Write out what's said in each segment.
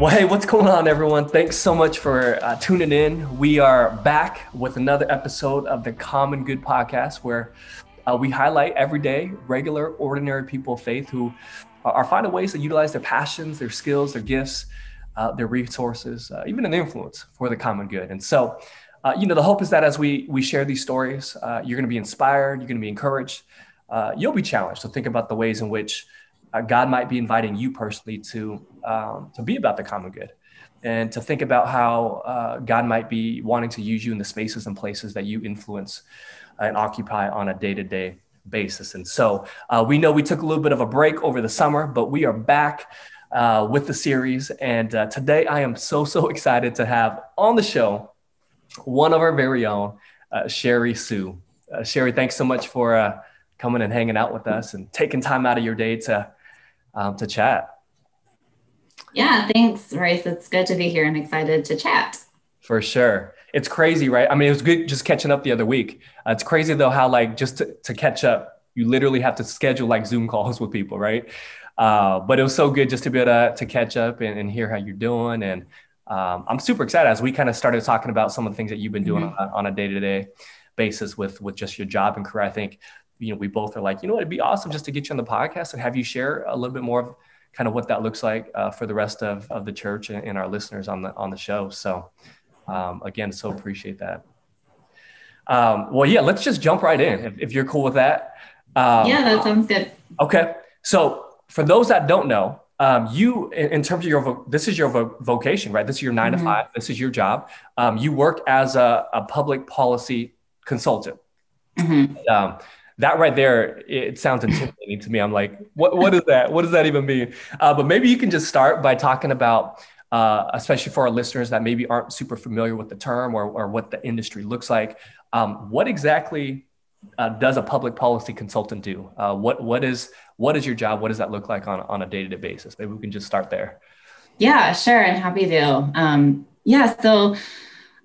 Well, hey, what's going on, everyone? Thanks so much for uh, tuning in. We are back with another episode of the Common Good Podcast, where uh, we highlight everyday, regular, ordinary people of faith who are finding ways to utilize their passions, their skills, their gifts, uh, their resources, uh, even an influence for the common good. And so, uh, you know, the hope is that as we we share these stories, uh, you're going to be inspired, you're going to be encouraged, you'll be challenged to think about the ways in which uh, God might be inviting you personally to um, to be about the common good, and to think about how uh, God might be wanting to use you in the spaces and places that you influence and occupy on a day to day basis. And so uh, we know we took a little bit of a break over the summer, but we are back. Uh, with the series. And uh, today I am so, so excited to have on the show one of our very own, uh, Sherry Sue. Sherry, thanks so much for coming and hanging out with us and taking time out of your day to um, to chat. Yeah, thanks, Royce. It's good to be here and excited to chat. For sure. It's crazy, right? I mean, it was good just catching up the other week. Uh, it's crazy though how like just to, to catch up, you literally have to schedule like Zoom calls with people, right? Uh, but it was so good just to be able to, to catch up and, and hear how you're doing. And um, I'm super excited as we kind of started talking about some of the things that you've been doing mm-hmm. on, on, a day-to-day basis with with just your job and career. I think you know, we both are like, you know what, it'd be awesome just to get you on the podcast and have you share a little bit more of kind of what that looks like uh, for the rest of, of the church and, and, our listeners on the on the show. So um, again, so appreciate that. Um, well, yeah, let's just jump right in if, if you're cool with that. Um, yeah, that sounds good. Okay, so for those that don't know, um, you in, in, terms of your this is your vo- vocation, right? This is your 9 mm-hmm. to five. This is your job. Um, you work as a, a public policy consultant. Mm-hmm. Um, that right there, it sounds intimidating to me. I'm like, what, what is that? What does that even mean? Uh, but maybe you can just start by talking about, uh, especially for our listeners that maybe aren't super familiar with the term or, or what the industry looks like. Um, what exactly uh, does a public policy consultant do? Uh, what what is what is your job? What does that look like on on a day to day basis? Maybe we can just start there. Yeah, sure, and happy to. Um, yeah, so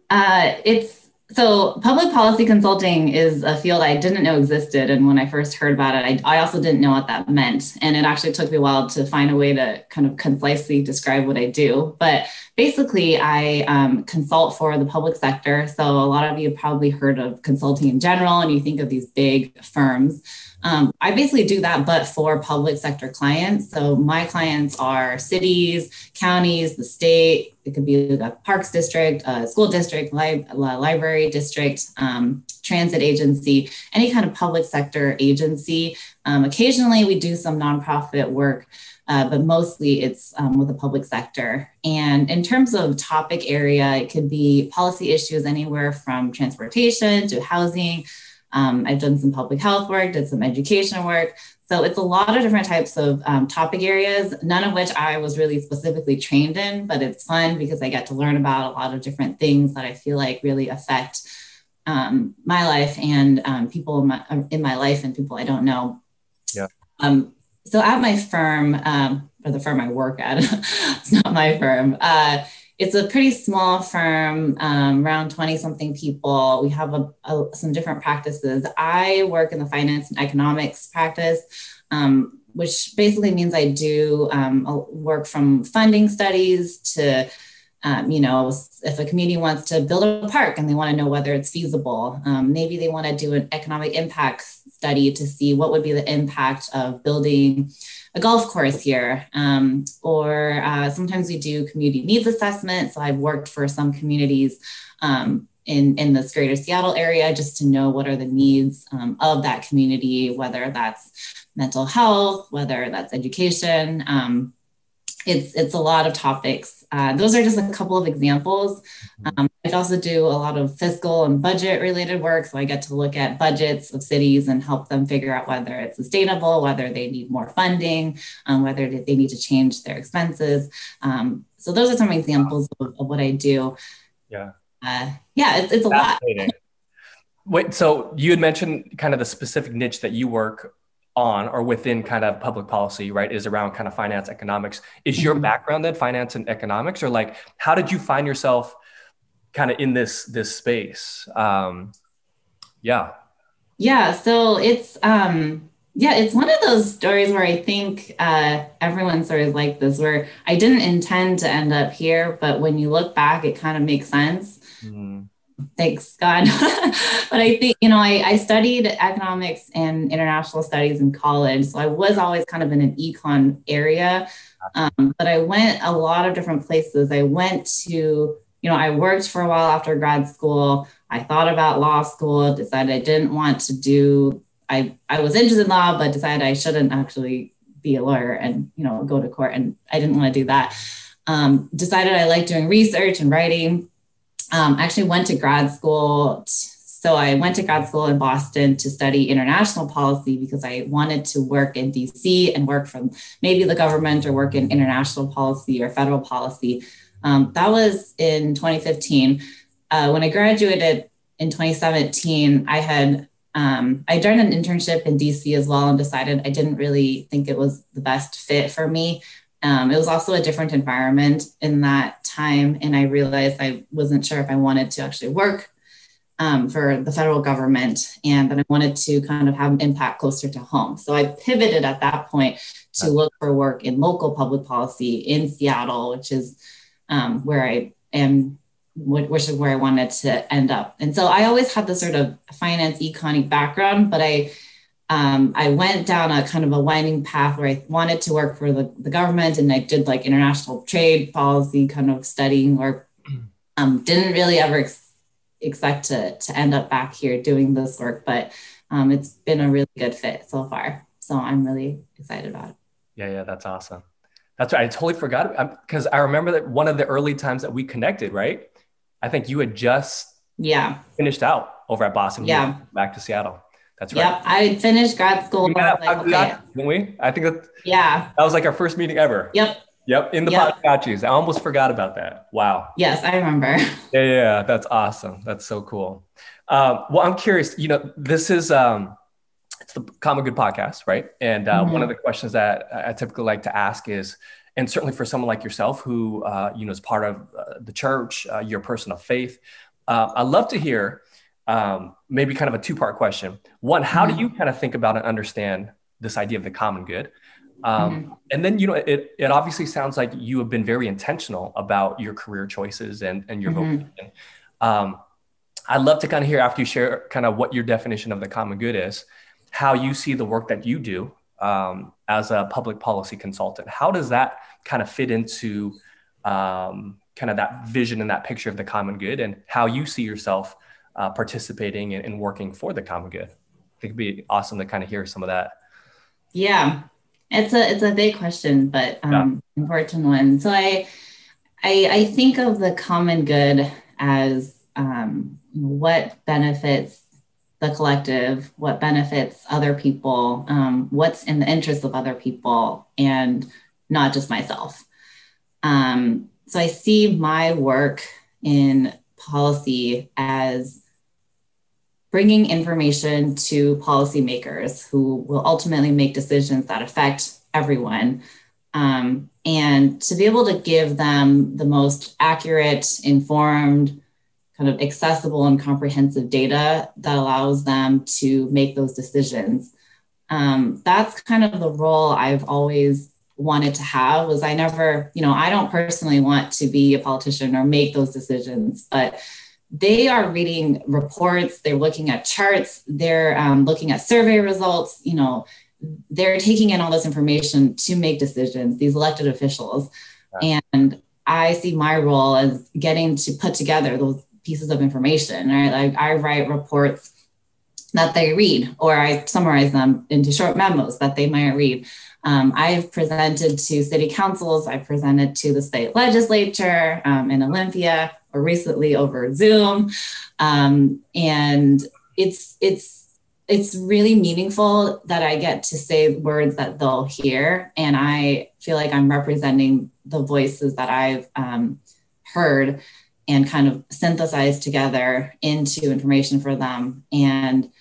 uh, it's so, public policy consulting is a field I didn't know existed. And when I first heard about it, I, I, also didn't know what that meant. And it actually took me a while to find a way to kind of concisely describe what I do. But basically, I um, consult for the public sector. So, a lot of you probably heard of consulting in general, and you think of these big firms. Um, I basically do that, but for public sector clients. So my clients are cities, counties, the state. It could be the parks district, a school district, li- library district, um, transit agency, any kind of public sector agency. Um, occasionally, we do some nonprofit work. Uh, but mostly it's um, with the public sector. And in terms of topic area, it could be policy issues anywhere from transportation to housing, um, I've done some public health work, did some education work. So it's a lot of different types of um, topic areas, none of which I was really specifically trained in, but it's fun because I get to learn about a lot of different things that I feel like really affect um, my life and um, people in my, in my, life and people I don't know. Yeah. Um, so at my firm, um, or the firm I work at, it's not my firm. Uh, it's a pretty small firm, um, around 20 something people. We have a, a, some different practices. I work in the finance and economics practice, um, which basically means I do um, work from funding studies to, um, you know, if a community wants to build a park and they want to know whether it's feasible, um, maybe they want to do an economic impact study to see what would be the impact of building a golf course here. Um, or uh, sometimes we do community needs assessment. So I've worked for some communities um, in, in this greater Seattle area just to know what are the needs um, of that community, whether that's mental health, whether that's education. Um, it's, it's a lot of topics uh, those are just a couple of examples. Um, I also do a lot of fiscal and budget related work. So I get to look at budgets of cities and help them figure out whether it's sustainable, whether they need more funding, um, whether they need to change their expenses. Um, so those are some examples of, of what I do. Yeah. Uh, yeah, it's, it's a lot. Wait, so you had mentioned kind of the specific niche that you work on or within kind of public policy, right, is around kind of finance economics. Is your mm-hmm. background then finance and economics, or like how did you find yourself kind of in this this space? Um, yeah. Yeah. So it's um, yeah, it's one of those stories where I think uh, everyone's sort of like this, where I didn't intend to end up here, but when you look back, it kind of makes sense. Mm. Thanks God. but I think, you know, I, I studied economics and international studies in college. So I was always kind of in an econ area. Um, but I went a lot of different places. I went to, you know, I worked for a while after grad school. I thought about law school, decided I didn't want to do I, I was interested in law, but decided I shouldn't actually be a lawyer and, you know, go to court. And I didn't want to do that. Um, decided I liked doing research and writing. Um, actually went to grad school. So I went to grad school in Boston to study international policy because I wanted to work in DC and work from maybe the government or work in international policy or federal policy. Um, that was in 2015. Uh, when I graduated in 2017, I had um, I joined an internship in DC as well and decided I didn't really think it was the best fit for me. Um, it was also a different environment in that time, and I realized I wasn't sure if I wanted to actually work um, for the federal government and that I wanted to kind of have an impact closer to home. So I pivoted at that point to look for work in local public policy in Seattle, which is um, where I am which is where I wanted to end up. And so I always had this sort of finance econic background, but I um, I went down a kind of a winding path where I wanted to work for the, the government and I did like international trade policy kind of studying or um, didn't really ever ex- expect to, to end up back here doing this work, but um, it's been a really good fit so far. So I'm really excited about it. Yeah, yeah, that's awesome. That's right. I totally forgot because I remember that one of the early times that we connected, right? I think you had just yeah finished out over at Boston. Yeah, back to Seattle. That's right. Yep, I finished grad school. Yeah, like, okay. didn't we? I think that. Yeah. That was like our first meeting ever. Yep. Yep, in the yep. I almost forgot about that. Wow. Yes, I remember. Yeah, yeah, that's awesome. That's so cool. Um, well, I'm curious. You know, this is um, it's the Common Good podcast, right? And uh, mm-hmm. one of the questions that I typically like to ask is, and certainly for someone like yourself who uh, you know is part of uh, the church uh, your person of faith uh, i'd love to hear um, maybe kind of a two part question one how do you mm-hmm. kind of think about and understand this idea of the common good um, mm-hmm. and then you know it, it obviously sounds like you have been very intentional about your career choices and, and your mm-hmm. vocation um, i'd love to kind of hear after you share kind of what your definition of the common good is how you see the work that you do um, as a public policy consultant. How does that kind of fit into um, kind of that vision and that picture of the common good and how you see yourself uh, participating and, and, working for the common good? I think it'd be awesome to kind of hear some of that. Yeah, it's a it's a big question, but um, yeah. important one. So I, I I think of the common good as um, what benefits the collective, what benefits other people, um, what's in the interest of other people, and not just myself. Um, so I see my work in policy as bringing information to policymakers who will ultimately make decisions that affect everyone. Um, and to be able to give them the most accurate, informed, kind of accessible and comprehensive data that allows them to make those decisions. Um, that's kind of the role I've always wanted to have was I never, you know, I don't personally want to be a politician or make those decisions, but they are reading reports, they're looking at charts, they're um, looking at survey results, you know, they're taking in all this information to make decisions, these elected officials. And I see my role as getting to put together those pieces of information, right? Like I write reports that they read, or I summarize them into short memos that they might read. Um, I've presented to city councils, I've presented to the state legislature um, in Olympia, or recently over Zoom, um, and it's it's it's really meaningful that I get to say words that they'll hear, and I feel like I'm representing the voices that I've um, heard and kind of synthesized together into information for them. And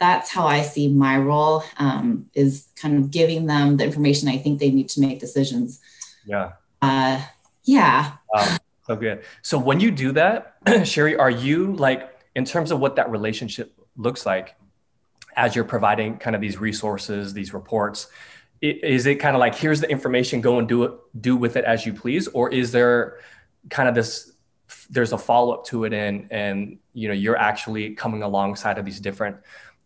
that's how I see my role um, is kind of giving them the information I think they need to make decisions. Yeah. Uh, yeah. Wow. Good. So when you do that, Sherry, are you like, in terms of what that relationship looks like, as you're providing kind of these resources, these reports, is it kind of like here's the information, go and do it, do with it as you please, or is there kind of this there's a follow up to it and and you know you're actually coming alongside of these different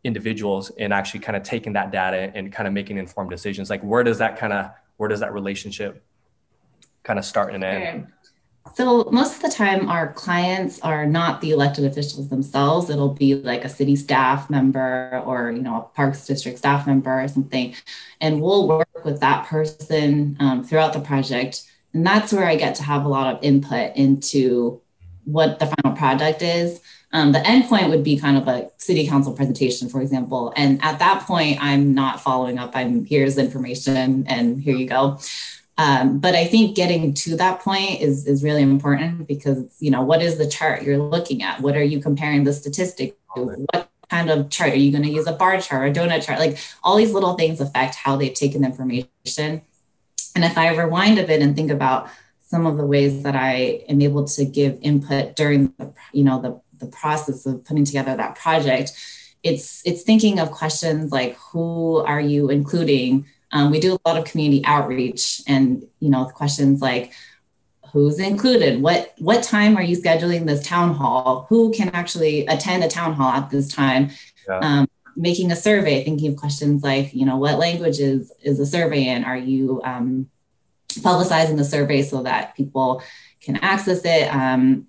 individuals and actually kind of taking that data and kind of making informed decisions? Like where does that kind of where does that relationship kind of start and end so most of the time our clients are not the elected officials themselves it'll be like a city staff member or you know a parks district staff member or something and we'll work with that person um, throughout the project and that's where i get to have a lot of input into what the final product is. Um, the endpoint would be kind of a city council presentation, for example. And at that point, I'm not following up. I'm here's information and here you go. Um, but I think getting to that point is, is really important because, you know, what is the chart you're looking at? What are you comparing the statistic to? What kind of chart? Are you going to use a bar chart or a donut chart? Like all these little things affect how they've taken the information. And if I rewind a bit and think about some of the ways that I am able to give input during the, you know, the, the process of putting together that project, it's it's thinking of questions like who are you including? Um, we do a lot of community outreach, and you know, questions like who's included what what time are you scheduling this town hall who can actually attend a town hall at this time yeah. um, making a survey thinking of questions like you know what languages is the survey in are you um, publicizing the survey so that people can access it. Um,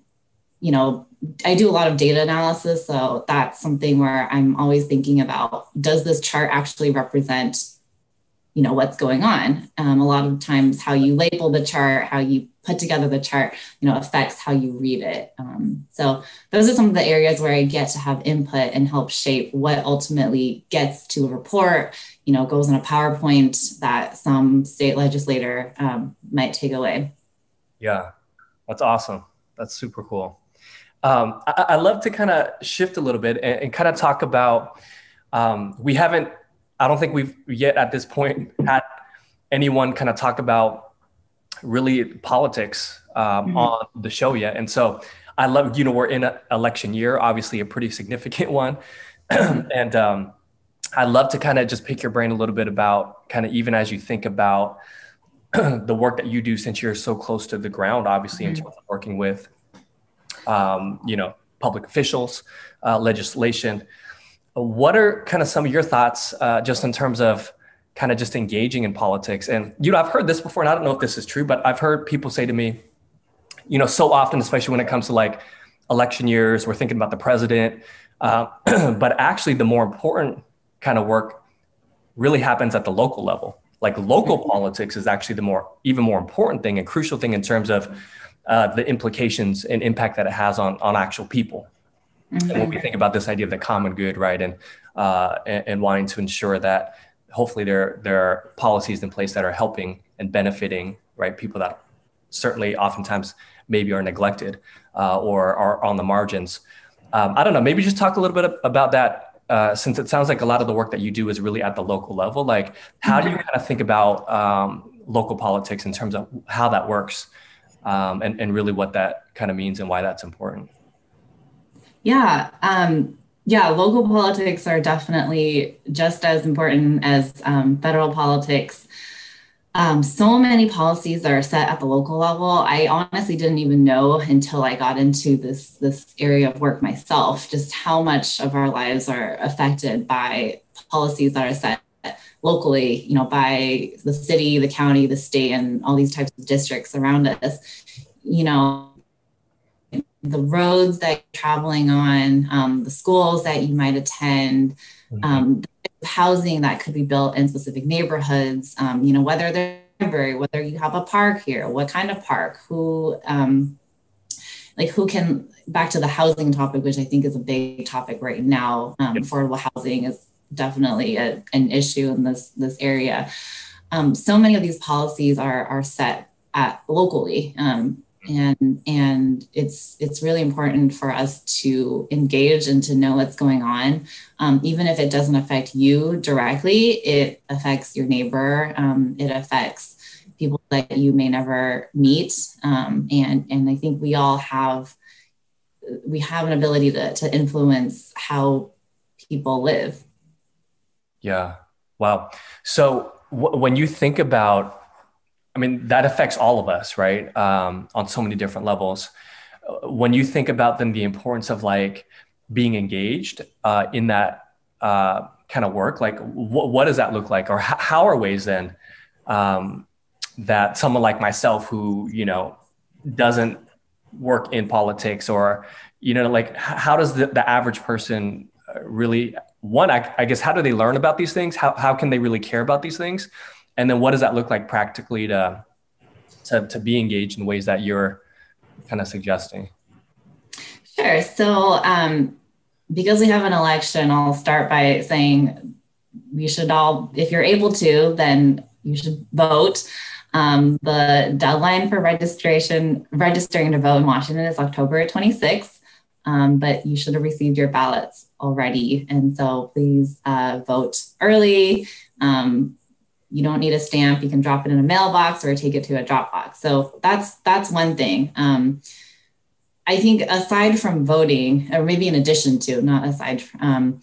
you know, I do a lot of data analysis, so that's something where I'm always thinking about: Does this chart actually represent, you know, what's going on? Um, a lot of times, how you label the chart, how you put together the chart, you know, affects how you read it. Um, so those are some of the areas where I get to have input and help shape what ultimately gets to a report you know, goes in a PowerPoint that some state legislator um, might take away. Yeah, that's awesome. That's super cool. Um, I, I, love to kind of shift a little bit and, and kind of talk about. Um, we haven't, I don't think we've yet at this point had anyone kind of talk about really politics um, mm-hmm. on the show yet. And so I love, you know, we're in an election year, obviously a pretty significant one. and um, I'd love to kind of just pick your brain a little bit about kind of even as you think about the work that you do since you're so close to the ground, obviously, mm-hmm. in terms of working with, um, you know, public officials, uh, legislation. What are kind of some of your thoughts uh, just in terms of kind of just engaging in politics? And, you know, I've heard this before, and I don't know if this is true, but I've heard people say to me, you know, so often, especially when it comes to like election years, we're thinking about the president. Uh, but actually, the more important kind of work really happens at the local level. Like local mm-hmm. politics is actually the more even more important thing and crucial thing in terms of uh, the implications and impact that it has on on actual people. Mm-hmm. And when we think about this idea of the common good, right, and, uh, and and wanting to ensure that hopefully there there are policies in place that are helping and benefiting right people that certainly oftentimes maybe are neglected uh, or are on the margins. Um, I don't know. Maybe just talk a little bit about that uh, since it sounds like a lot of the work that you do is really at the local level, like how do you kind of think about um, local politics in terms of how that works um, and, and really what that kind of means and why that's important? Yeah. Um, yeah, local politics are definitely just as important as um, federal politics. Um, so many policies are set at the local level. I honestly didn't even know until I got into this this area of work myself, just how much of our lives are affected by policies that are set locally, you know, by the city, the county, the state, and all these types of districts around us. You know, the roads that you're traveling on, um, the schools that you might attend, mm-hmm. um, housing that could be built in specific neighborhoods, um, you know, whether they're library, whether you have a park here, what kind of park, who, um, like who can, back to the housing topic, which I think is a big topic right now. Um, yep. Affordable housing is definitely a, an issue in this, this area. Um, so many of these policies are, are set at locally. Um, and and it's it's really important for us to engage and to know what's going on um, even if it doesn't affect you directly it affects your neighbor um, it affects people that you may never meet um, and and i think we all have we have an ability to, to influence how people live Yeah. Wow. So w- when you think about, I mean, that affects all of us, right? Um, on so many different levels. When you think about then the importance of like being engaged uh, in that uh, kind of work, like wh- what does that look like, or h- how are ways then um, that someone like myself, who you know doesn't work in politics, or you know, like how does the, the average person uh, really one I, I, guess how do they learn about these things how, how can they really care about these things and then what does that look like practically to to, to be engaged in ways that you're kind of suggesting sure so um, because we have an election i'll start by saying we should all if you're able to then you should vote um, the deadline for registration registering to vote in washington is october 26th um, but you should have received your ballots already. And so please uh, vote early. Um, you don't need a stamp. You can drop it in a mailbox or take it to a Dropbox. So that's that's one thing. Um, I think aside from voting, or maybe in addition to, not aside, um,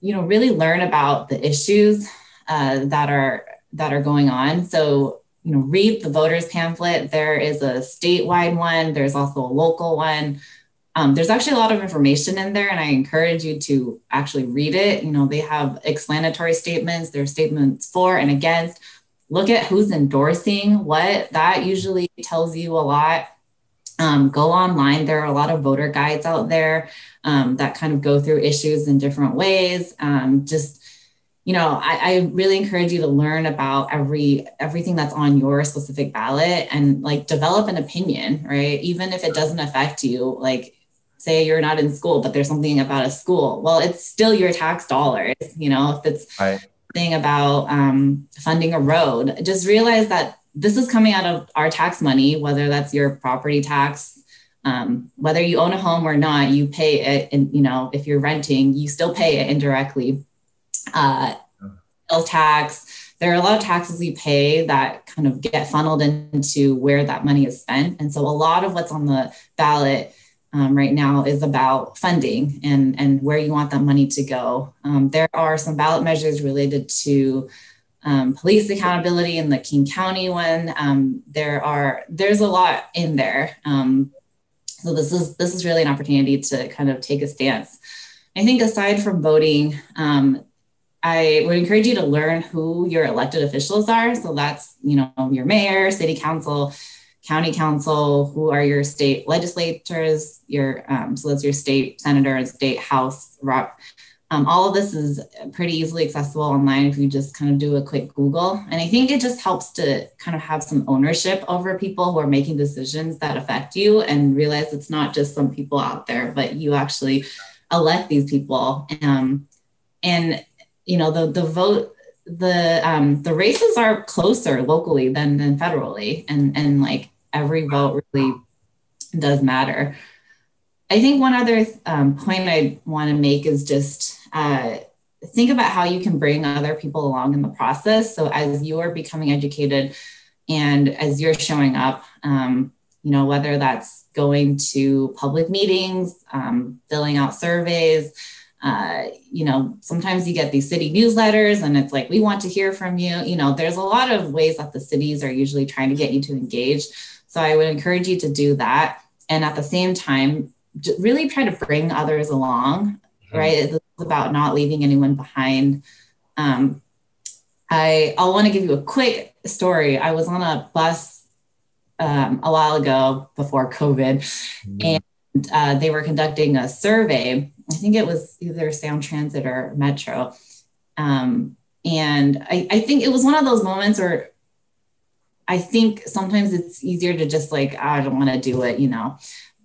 you know, really learn about the issues uh, that are that are going on. So you know, read the voters pamphlet. There is a statewide one. There's also a local one. Um, there's actually a lot of information in there, and I encourage you to actually read it. You know, they have explanatory statements, there's statements for and against. Look at who's endorsing what. That usually tells you a lot. Um, go online. There are a lot of voter guides out there um, that kind of go through issues in different ways. Um, just you know, I, I, really encourage you to learn about every everything that's on your specific ballot and like develop an opinion, right? Even if it doesn't affect you, like say you're not in school, but there's something about a school. Well, it's still your tax dollars. You know, if it's right. thing about um, funding a road, just realize that this is coming out of our tax money, whether that's your property tax, um, whether you own a home or not, you pay it. And you know, if you're renting, you still pay it indirectly. Uh, sales tax. There are a lot of taxes we pay that kind of get funneled into where that money is spent. And so a lot of what's on the ballot um, right now is about funding and, and where you want that money to go. Um, there are some ballot measures related to um, police accountability in the King County one. Um, there are there's a lot in there. Um, so this is this is really an opportunity to kind of take a stance. I think aside from voting, um, I would encourage you to learn who your elected officials are. So that's you know your mayor, city council, county council, who are your state legislators, your um, so that's your state senator and state house rep. Um, all of this is pretty easily accessible online if you just kind of do a quick Google. And I think it just helps to kind of have some ownership over people who are making decisions that affect you and realize it's not just some people out there, but you actually elect these people. Um, and you know the the vote the um, the races are closer locally than than federally, and and like every vote really does matter. I think one other um, point I want to make is just uh, think about how you can bring other people along in the process. So as you are becoming educated, and as you're showing up, um, you know whether that's going to public meetings, um, filling out surveys uh, you know, sometimes you get these city newsletters and it's like, we want to hear from you. You know, there's a lot of ways that the cities are usually trying to get you to engage. So I would encourage you to do that. And at the same time, really try to bring others along, mm-hmm. right? It's about not leaving anyone behind. Um, I, I'll want to give you a quick story. I was on a bus um, a while ago before COVID, mm-hmm. and uh, they were conducting a survey I think it was either Sound Transit or Metro. Um, and I, I think it was one of those moments where I think sometimes it's easier to just like, oh, I don't want to do it, you know.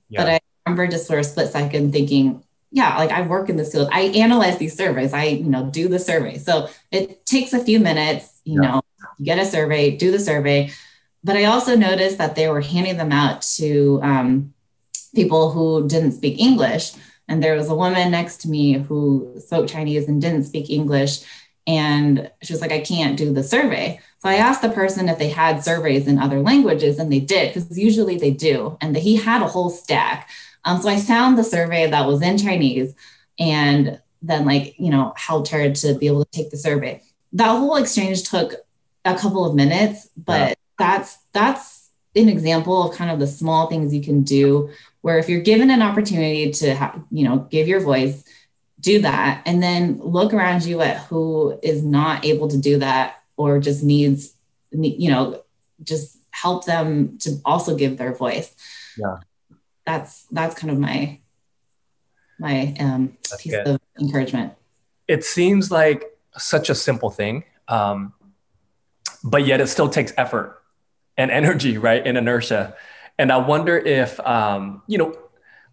Yeah. But I remember just for a split second thinking, yeah, like I work in this field. I analyze these surveys. I, you know, do the survey. So it takes a few minutes, you yeah. know, get a survey, do the survey. But I also noticed that they were handing them out to um, people who didn't speak English. And there was a woman next to me who spoke Chinese and didn't speak English. And she was like, I can't do the survey. So I asked the person if they had surveys in other languages, and they did, because usually they do. And the, he had a whole stack. Um, so I found the survey that was in Chinese. And then like you know helped her to be able to take the survey that whole exchange took a couple of minutes but yeah. that's that's an example of kind of the small things you can do where if you're given an opportunity to have you know give your voice do that and then look around you at who is not able to do that or just needs you know just help them to also give their voice. Yeah. That's that's kind of my my um piece good. of encouragement. It seems like such a simple thing um but yet it still takes effort and energy right and inertia and i wonder if um you know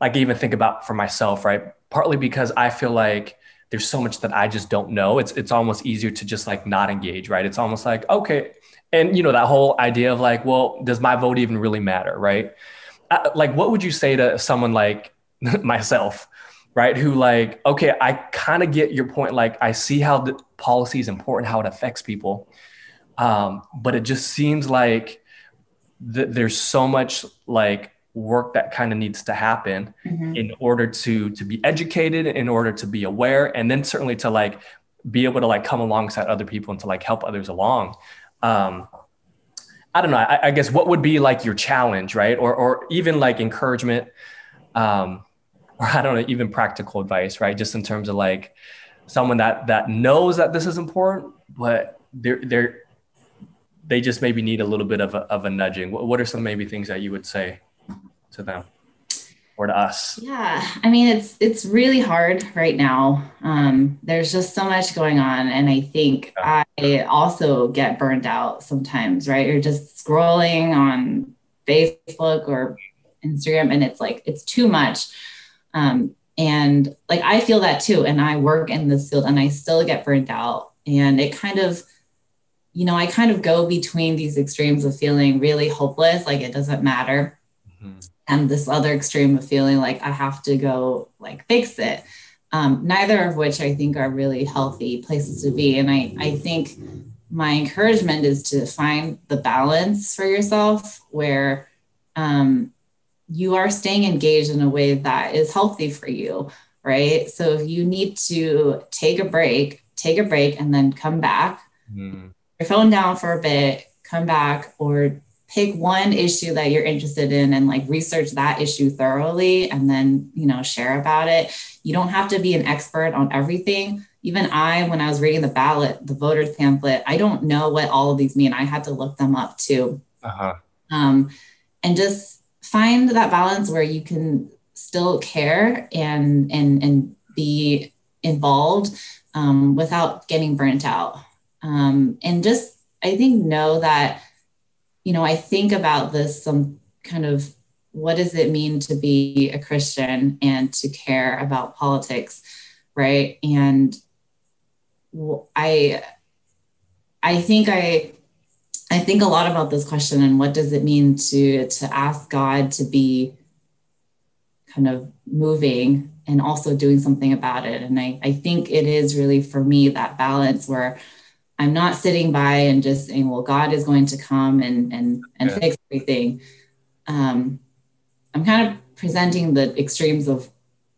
like even think about for myself right partly because I feel like there's so much that I just don't know. It's it's almost easier to just like not engage, right? It's almost like okay, and you know that whole idea of like, well, does my vote even really matter, right? Uh, like, what would you say to someone like myself, right? Who like, okay, I kind of get your point. Like, I see how the policy is important, how it affects people, um, but it just seems like th- there's so much like work that kind of needs to happen mm-hmm. in order to to be educated in order to be aware and then certainly to like be able to like come alongside other people and to like help others along. Um i don't know i, I guess what would be like your challenge right? Or or even like encouragement um or i don't know even practical advice right? Just in terms of like someone that that knows that this is important but they're they're they just maybe need a little bit of a, of a nudging what, what are some maybe things that you would say to them or to us? Yeah, I mean it's it's really hard right now. Um, there's just so much going on, and I think yeah. I also get burned out sometimes. Right, you're just scrolling on Facebook or Instagram, and it's like it's too much. Um, and like I feel that too, and I work in this field, and I still get burned out, and it kind of you know, I kind of go between these extremes of feeling really hopeless, like it doesn't matter, mm-hmm and this other extreme of feeling like I have to go like fix it. Um, neither of which I think are really healthy places to be. And I, I think my encouragement is to find the balance for yourself where um, you are staying engaged in a way that is healthy for you, right? So if you need to take a break, take a break and then come back, mm. Your phone down for a bit, come back, or pick one issue that you're interested in and like research that issue thoroughly and then you know share about it. You don't have to be an expert on everything. Even i when i was reading the ballot the voters pamphlet i don't know what all of these mean. I had to look them up too. Uh-huh. um, and just find that balance where you can still care and and and be involved um, without getting burnt out um, and just i think know that you know, I think about this some kind of what does it mean to be a Christian and to care about politics, right? And I I think I I think a lot about this question and what does it mean to to ask God to be kind of moving and also doing something about it. And I, I think it is really for me that balance where I'm not sitting by and just saying, well, God is going to come and and and yeah. fix everything. Um, I'm kind of presenting the extremes of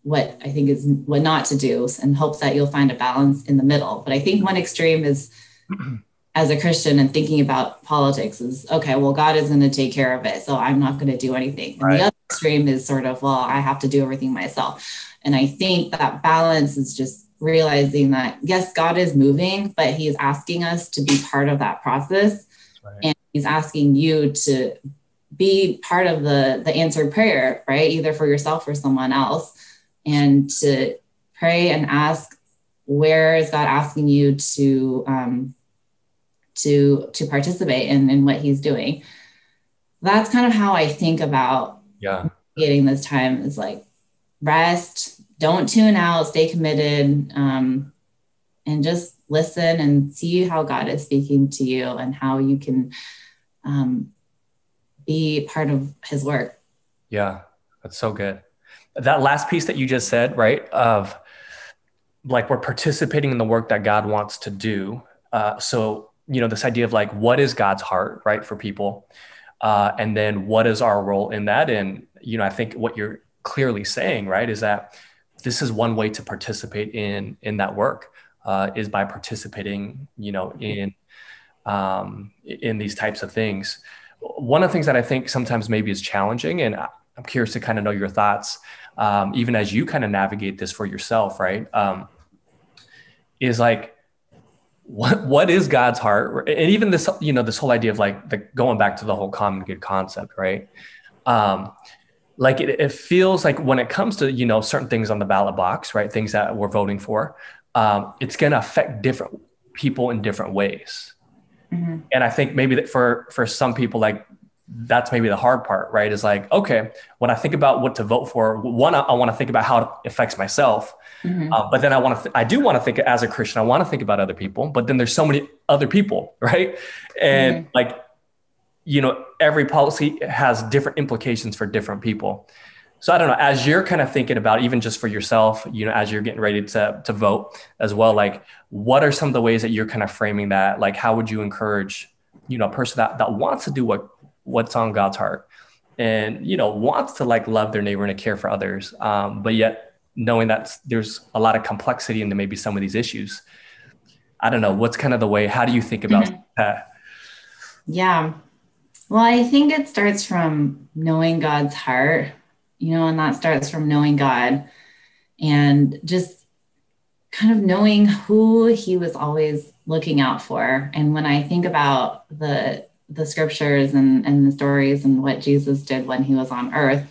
what I think is what not to do and hope that you'll find a balance in the middle. But I think one extreme is as a Christian and thinking about politics is okay, well, God is going to take care of it. So I'm not going to do anything. Right. And the other extreme is sort of, well, I have to do everything myself. And I think that balance is just realizing that yes, God is moving, but He's asking us to be part of that process, right. and He's asking you to be part of the the answered prayer, right? Either for yourself or someone else, and to pray and ask, where is God asking you to um, to to participate in in what He's doing? That's kind of how I think about yeah getting this time is like rest don't tune out, stay committed, um, and just listen and see how God is speaking to you and how you can um, be part of His work. Yeah, that's so good. That last piece that you just said, right? Of like we're participating in the work that God wants to do. Uh, so, you know, this idea of like, what is God's heart, right, for people? Uh, and then what is our role in that? And, you know, I think what you're clearly saying, right, is that this is one way to participate in in that work uh, is by participating, you know, in um, in these types of things. One of the things that I think sometimes maybe is challenging, and I'm curious to kind of know your thoughts, um, even as you kind of navigate this for yourself, right? Um, is like what what is God's heart, and even this you know this whole idea of like the going back to the whole common good concept, right? Like it, it feels like when it comes to you know certain things on the ballot box, right? Things that we're voting for, um, it's going to affect different people in different ways. Mm-hmm. And I think maybe that for for some people, like that's maybe the hard part, right? Is like, okay, when I think about what to vote for, one, I, I want to think about how it affects myself. Mm-hmm. Uh, but then I want to, th- I do want to think as a Christian, I want to think about other people, but then there's so many other people, right? And mm-hmm. like, you know, every policy has different implications for different people. So I don't know, as you're kind of thinking about even just for yourself, you know, as you're getting ready to, to vote as well, like what are some of the ways that you're kind of framing that? Like, how would you encourage, you know, a person that, that wants to do what, what's on God's heart and, you know, wants to like love their neighbor and to care for others. Um, but yet knowing that there's a lot of complexity into maybe some of these issues. I don't know, what's kind of the way, how do you think about mm-hmm. that? Yeah. Well, I think it starts from knowing God's heart you know, and that starts from knowing God and just kind of knowing who he was always looking out for. And when I think about the the scriptures and, and the stories and what Jesus did when he was on earth,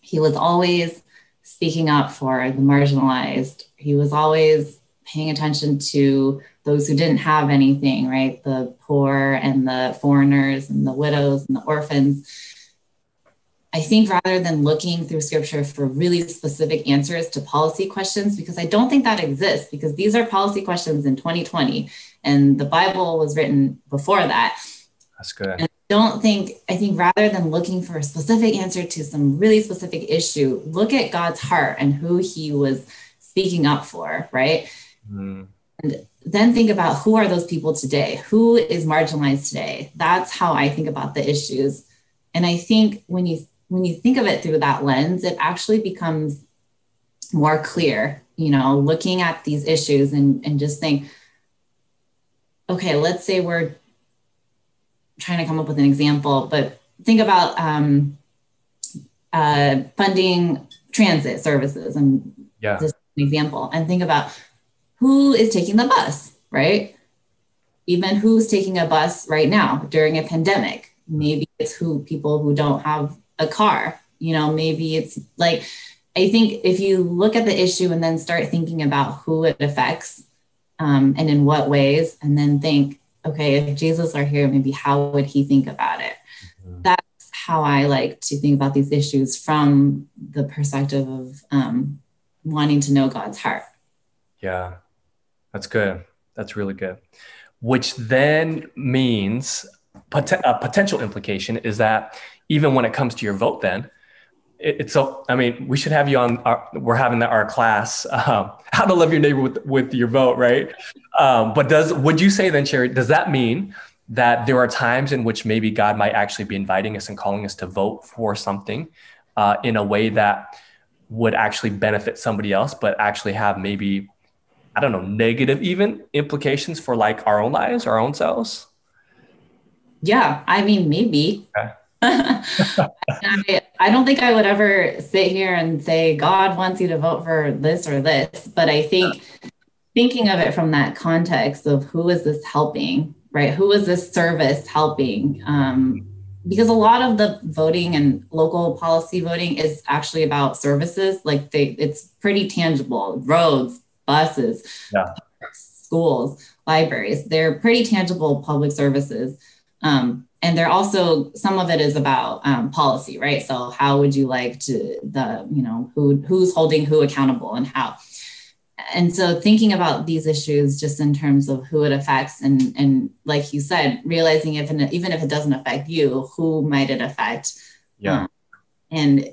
he was always speaking up for the marginalized. He was always paying attention to those who didn't have anything, right? The poor and the foreigners and the widows and the orphans. I think rather than looking through scripture for really specific answers to policy questions, because I don't think that exists, because these are policy questions in 2020, and the Bible was written before that. That's good. And I don't think, I think rather than looking for a specific answer to some really specific issue, look at God's heart and who he was speaking up for, right? Mm. And then think about who are those people today? Who is marginalized today? That's how I think about the issues. And I think when you when you think of it through that lens, it actually becomes more clear, you know, looking at these issues and, and just think, okay, let's say we're trying to come up with an example, but think about um, uh, funding transit services and yeah. just an example, and think about who is taking the bus, right? Even who's taking a bus right now during a pandemic. Maybe it's who people who don't have a car you know maybe it's like i think if you look at the issue and then start thinking about who it affects um, and in what ways and then think okay if jesus are here maybe how would he think about it mm-hmm. that's how i like to think about these issues from the perspective of um, wanting to know god's heart yeah that's good that's really good which then means pot- a potential implication is that even when it comes to your vote, then it, it's so. I mean, we should have you on. Our, we're having our class, um, how to love your neighbor with with your vote, right? Um, but does would you say then, Sherry? Does that mean that there are times in which maybe God might actually be inviting us and calling us to vote for something uh, in a way that would actually benefit somebody else, but actually have maybe I don't know negative even implications for like our own lives, our own selves? Yeah, I mean maybe. Okay. I, I don't think I would ever sit here and say God wants you to vote for this or this, but I think thinking of it from that context of who is this helping, right? Who is this service helping? Um, because a lot of the voting and local policy voting is actually about services. Like they, it's pretty tangible. Roads, buses, yeah. schools, libraries. They're pretty tangible public services. Um, and they're also some of it is about um, policy right so how would you like to the you know who who's holding who accountable and how and so thinking about these issues just in terms of who it affects and and like you said realizing if even if it doesn't affect you who might it affect yeah um, and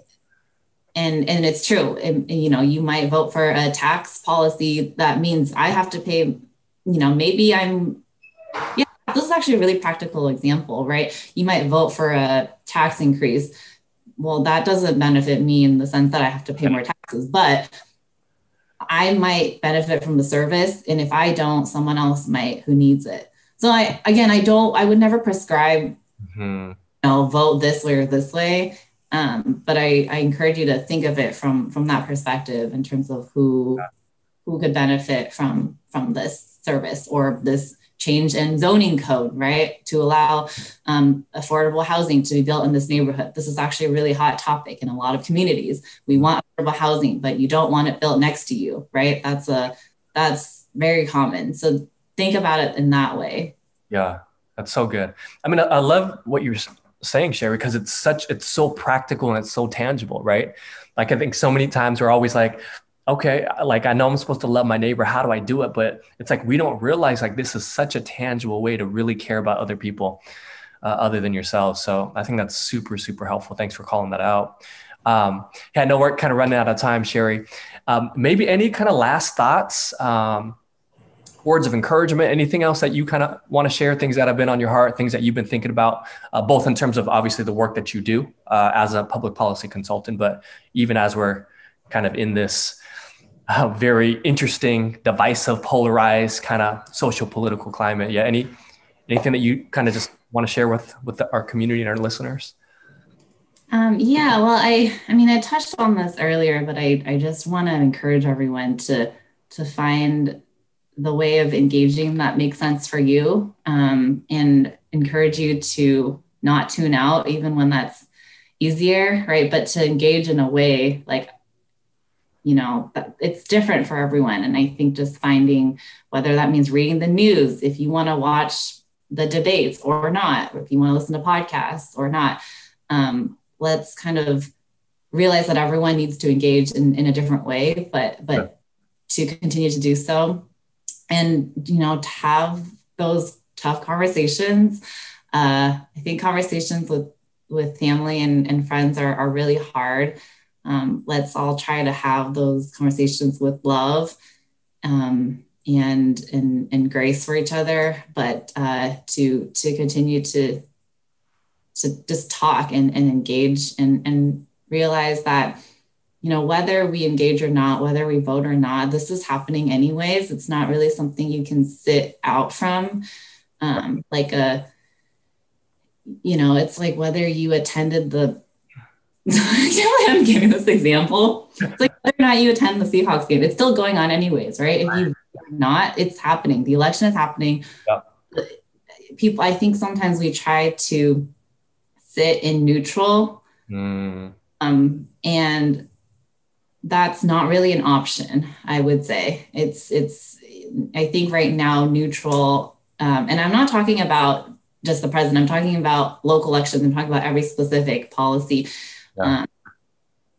and and it's true it, you know you might vote for a tax policy that means i have to pay you know maybe i'm yeah this is actually a really practical example, right? You might vote for a tax increase. Well, that doesn't benefit me in the sense that I have to pay more taxes, but I might benefit from the service. And if I don't, someone else might who needs it. So I, again, I don't, I would never prescribe, mm-hmm. you know, vote this way or this way. Um, but I, I encourage you to think of it from, from that perspective in terms of who, who could benefit from, from this service or this change in zoning code, right, to allow um, affordable housing to be built in this neighborhood. This is actually a really hot topic in a lot of communities. We want affordable housing, but you don't want it built next to you, right? That's a that's very common. So think about it in that way. Yeah, that's so good. I mean, I, I love what you're saying, Sherry, because it's such it's so practical and it's so tangible, right? Like I think so many times we're always like, okay, like I know I'm supposed to love my neighbor. How do I do it? But it's like we don't realize like this is such a tangible way to really care about other people uh, other than yourself. So I think that's super, super helpful. Thanks for calling that out. Um, yeah, know we're kind of running out of time, Sherry. Um, maybe any kind of last thoughts, um, words of encouragement, anything else that you kind of want to share, things that have been on your heart, things that you've been thinking about, uh, both in terms of obviously the work that you do uh, as a public policy consultant, but even as we're kind of in this a very interesting, divisive, polarized kind of social political climate. Yeah. Any anything that you kind of just want to share with with the, our community and our listeners? Um, yeah. Well, I I mean I touched on this earlier, but I I just want to encourage everyone to to find the way of engaging that makes sense for you um, and encourage you to not tune out even when that's easier right? But to engage in a way like you know it's different for everyone. And i think just finding whether that means reading the news if you want to watch the debates or not or if you want to listen to podcasts or not um, let's kind of realize that everyone needs to engage in, in a different way but but to continue to do so and you know to have those tough conversations uh, i think conversations with with family and, and friends are, are really hard. Um, let's all try to have those conversations with love um, and, and and grace for each other, but uh, to to continue to to just talk and, and engage and, and realize that you know whether we engage or not whether we vote or not this is happening anyways it's not really something you can sit out from um, like a you know it's like whether you attended the I'm giving this example. It's like whether or not you attend the Seahawks game, it's still going on anyways, right? If you not, it's happening. The election is happening. People, I think sometimes we try to sit in neutral, mm. um, and that's not really an option. I would say it's it's. I think right now neutral, um, and I'm not talking about just the president. I'm talking about local elections. I'm talking about every specific policy yeah. Um,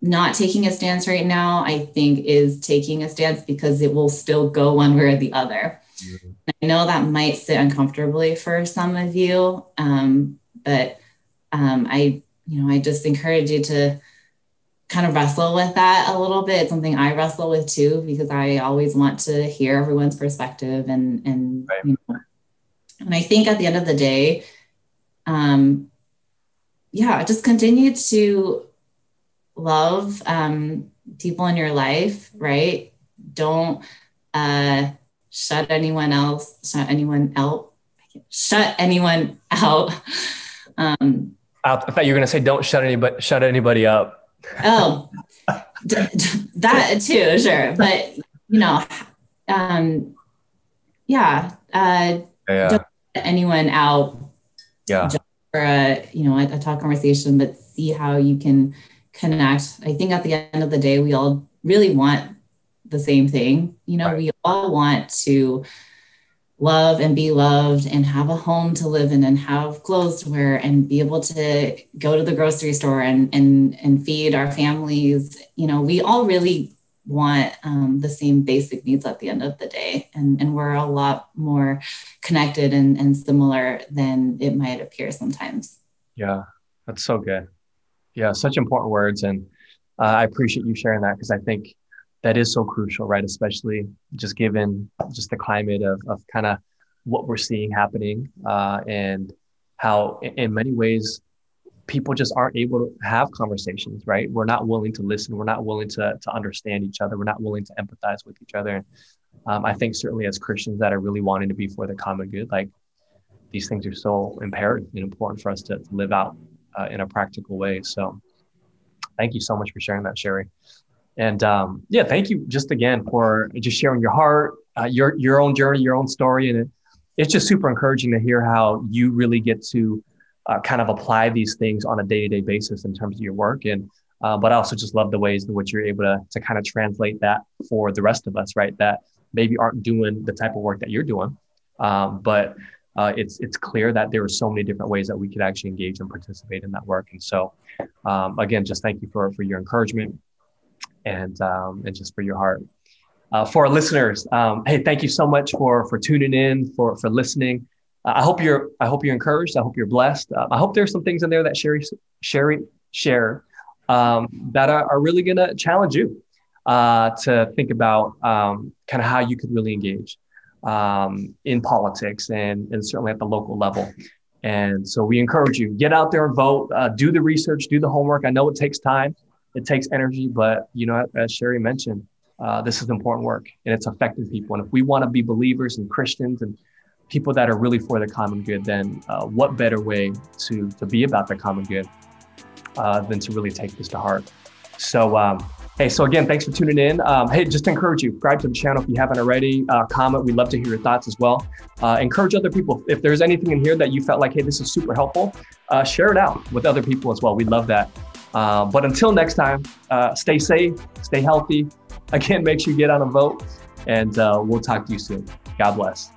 not taking a stance right now, I think, is taking a stance because it will still go one way or the other. Mm-hmm. I know that might sit uncomfortably for some of you, um, but um, I, you know, I just encourage you to kind of wrestle with that a little bit. It's something I wrestle with too because I always want to hear everyone's perspective and and right. you know, and I think at the end of the day, um, yeah, just continue to love um, people in your life, right? Don't uh, shut anyone else, shut anyone out, shut anyone out. Um, I thought you were going to say, don't shut anybody, shut anybody up. Oh, d- d- that too, sure. But, you know, um, yeah, uh, yeah. don't shut anyone out. Yeah for a you know a, a talk conversation, but see how you can connect. I think at the end of the day, we all really want the same thing. You know, right. we all want to love and be loved and have a home to live in and have clothes to wear and be able to go to the grocery store and and and feed our families you know we all really want um, the same basic needs at the end of the day. And, and we're a lot more connected and, and similar than it might appear sometimes. Yeah, that's so good. Yeah, such important words. And uh, I appreciate you sharing that because I think that is so crucial, right? Especially just given just the climate of, of kind of what we're seeing happening uh, and how, in many ways, people just aren't able to have conversations, right? We're not willing to listen. We're not willing to, to understand each other. We're not willing to empathize with each other. And um, I think certainly as Christians that are really wanting to be for the common good, like these things are so imperative and important for us to, to live out uh, in a practical way. So thank you so much for sharing that, Sherry. And um, yeah, thank you just again for just sharing your heart, uh, your your own journey, your own story, and it, it's just super encouraging to hear how you really get to uh, kind of apply these things on a day to day basis in terms of your work. And uh, but I also just love the ways in which you're able to to kind of translate that for the rest of us, right? That maybe aren't doing the type of work that you're doing, um, but uh, it's it's clear that there are so many different ways that we could actually engage and participate in that work. And so, um, again, just thank you for for your encouragement and um, and just for your heart. Uh, for our listeners, um, hey, thank you so much for for tuning in, for for listening. Uh, I hope you're I hope you're encouraged. I hope you're blessed. Uh, I hope there's some things in there that Sherry Sherry share um, that are, are really to challenge you uh, to think about um, kind of how you could really engage um, in politics and, and certainly at the local level. And so we encourage you get out there and vote, uh, do the research, do the homework. I know it takes time, it takes energy, but you know, as Sherry mentioned, uh, this is important work and it's affecting people. And if we want to be believers and Christians and people that are really for the common good, then uh, what better way to to be about the common good uh, than to really take this to heart? So um, Hey, so again, thanks for tuning in. Um, hey, just encourage you, subscribe to the channel if you haven't already. Uh, comment. We'd love to hear your thoughts as well. Uh, encourage other people. If there's anything in here that you felt like, hey, this is super helpful, uh, share it out with other people as well. We'd love that. Uh, but until next time, uh, stay safe, stay healthy. Again, make sure you get on a vote, and uh, we'll talk to you soon. God bless.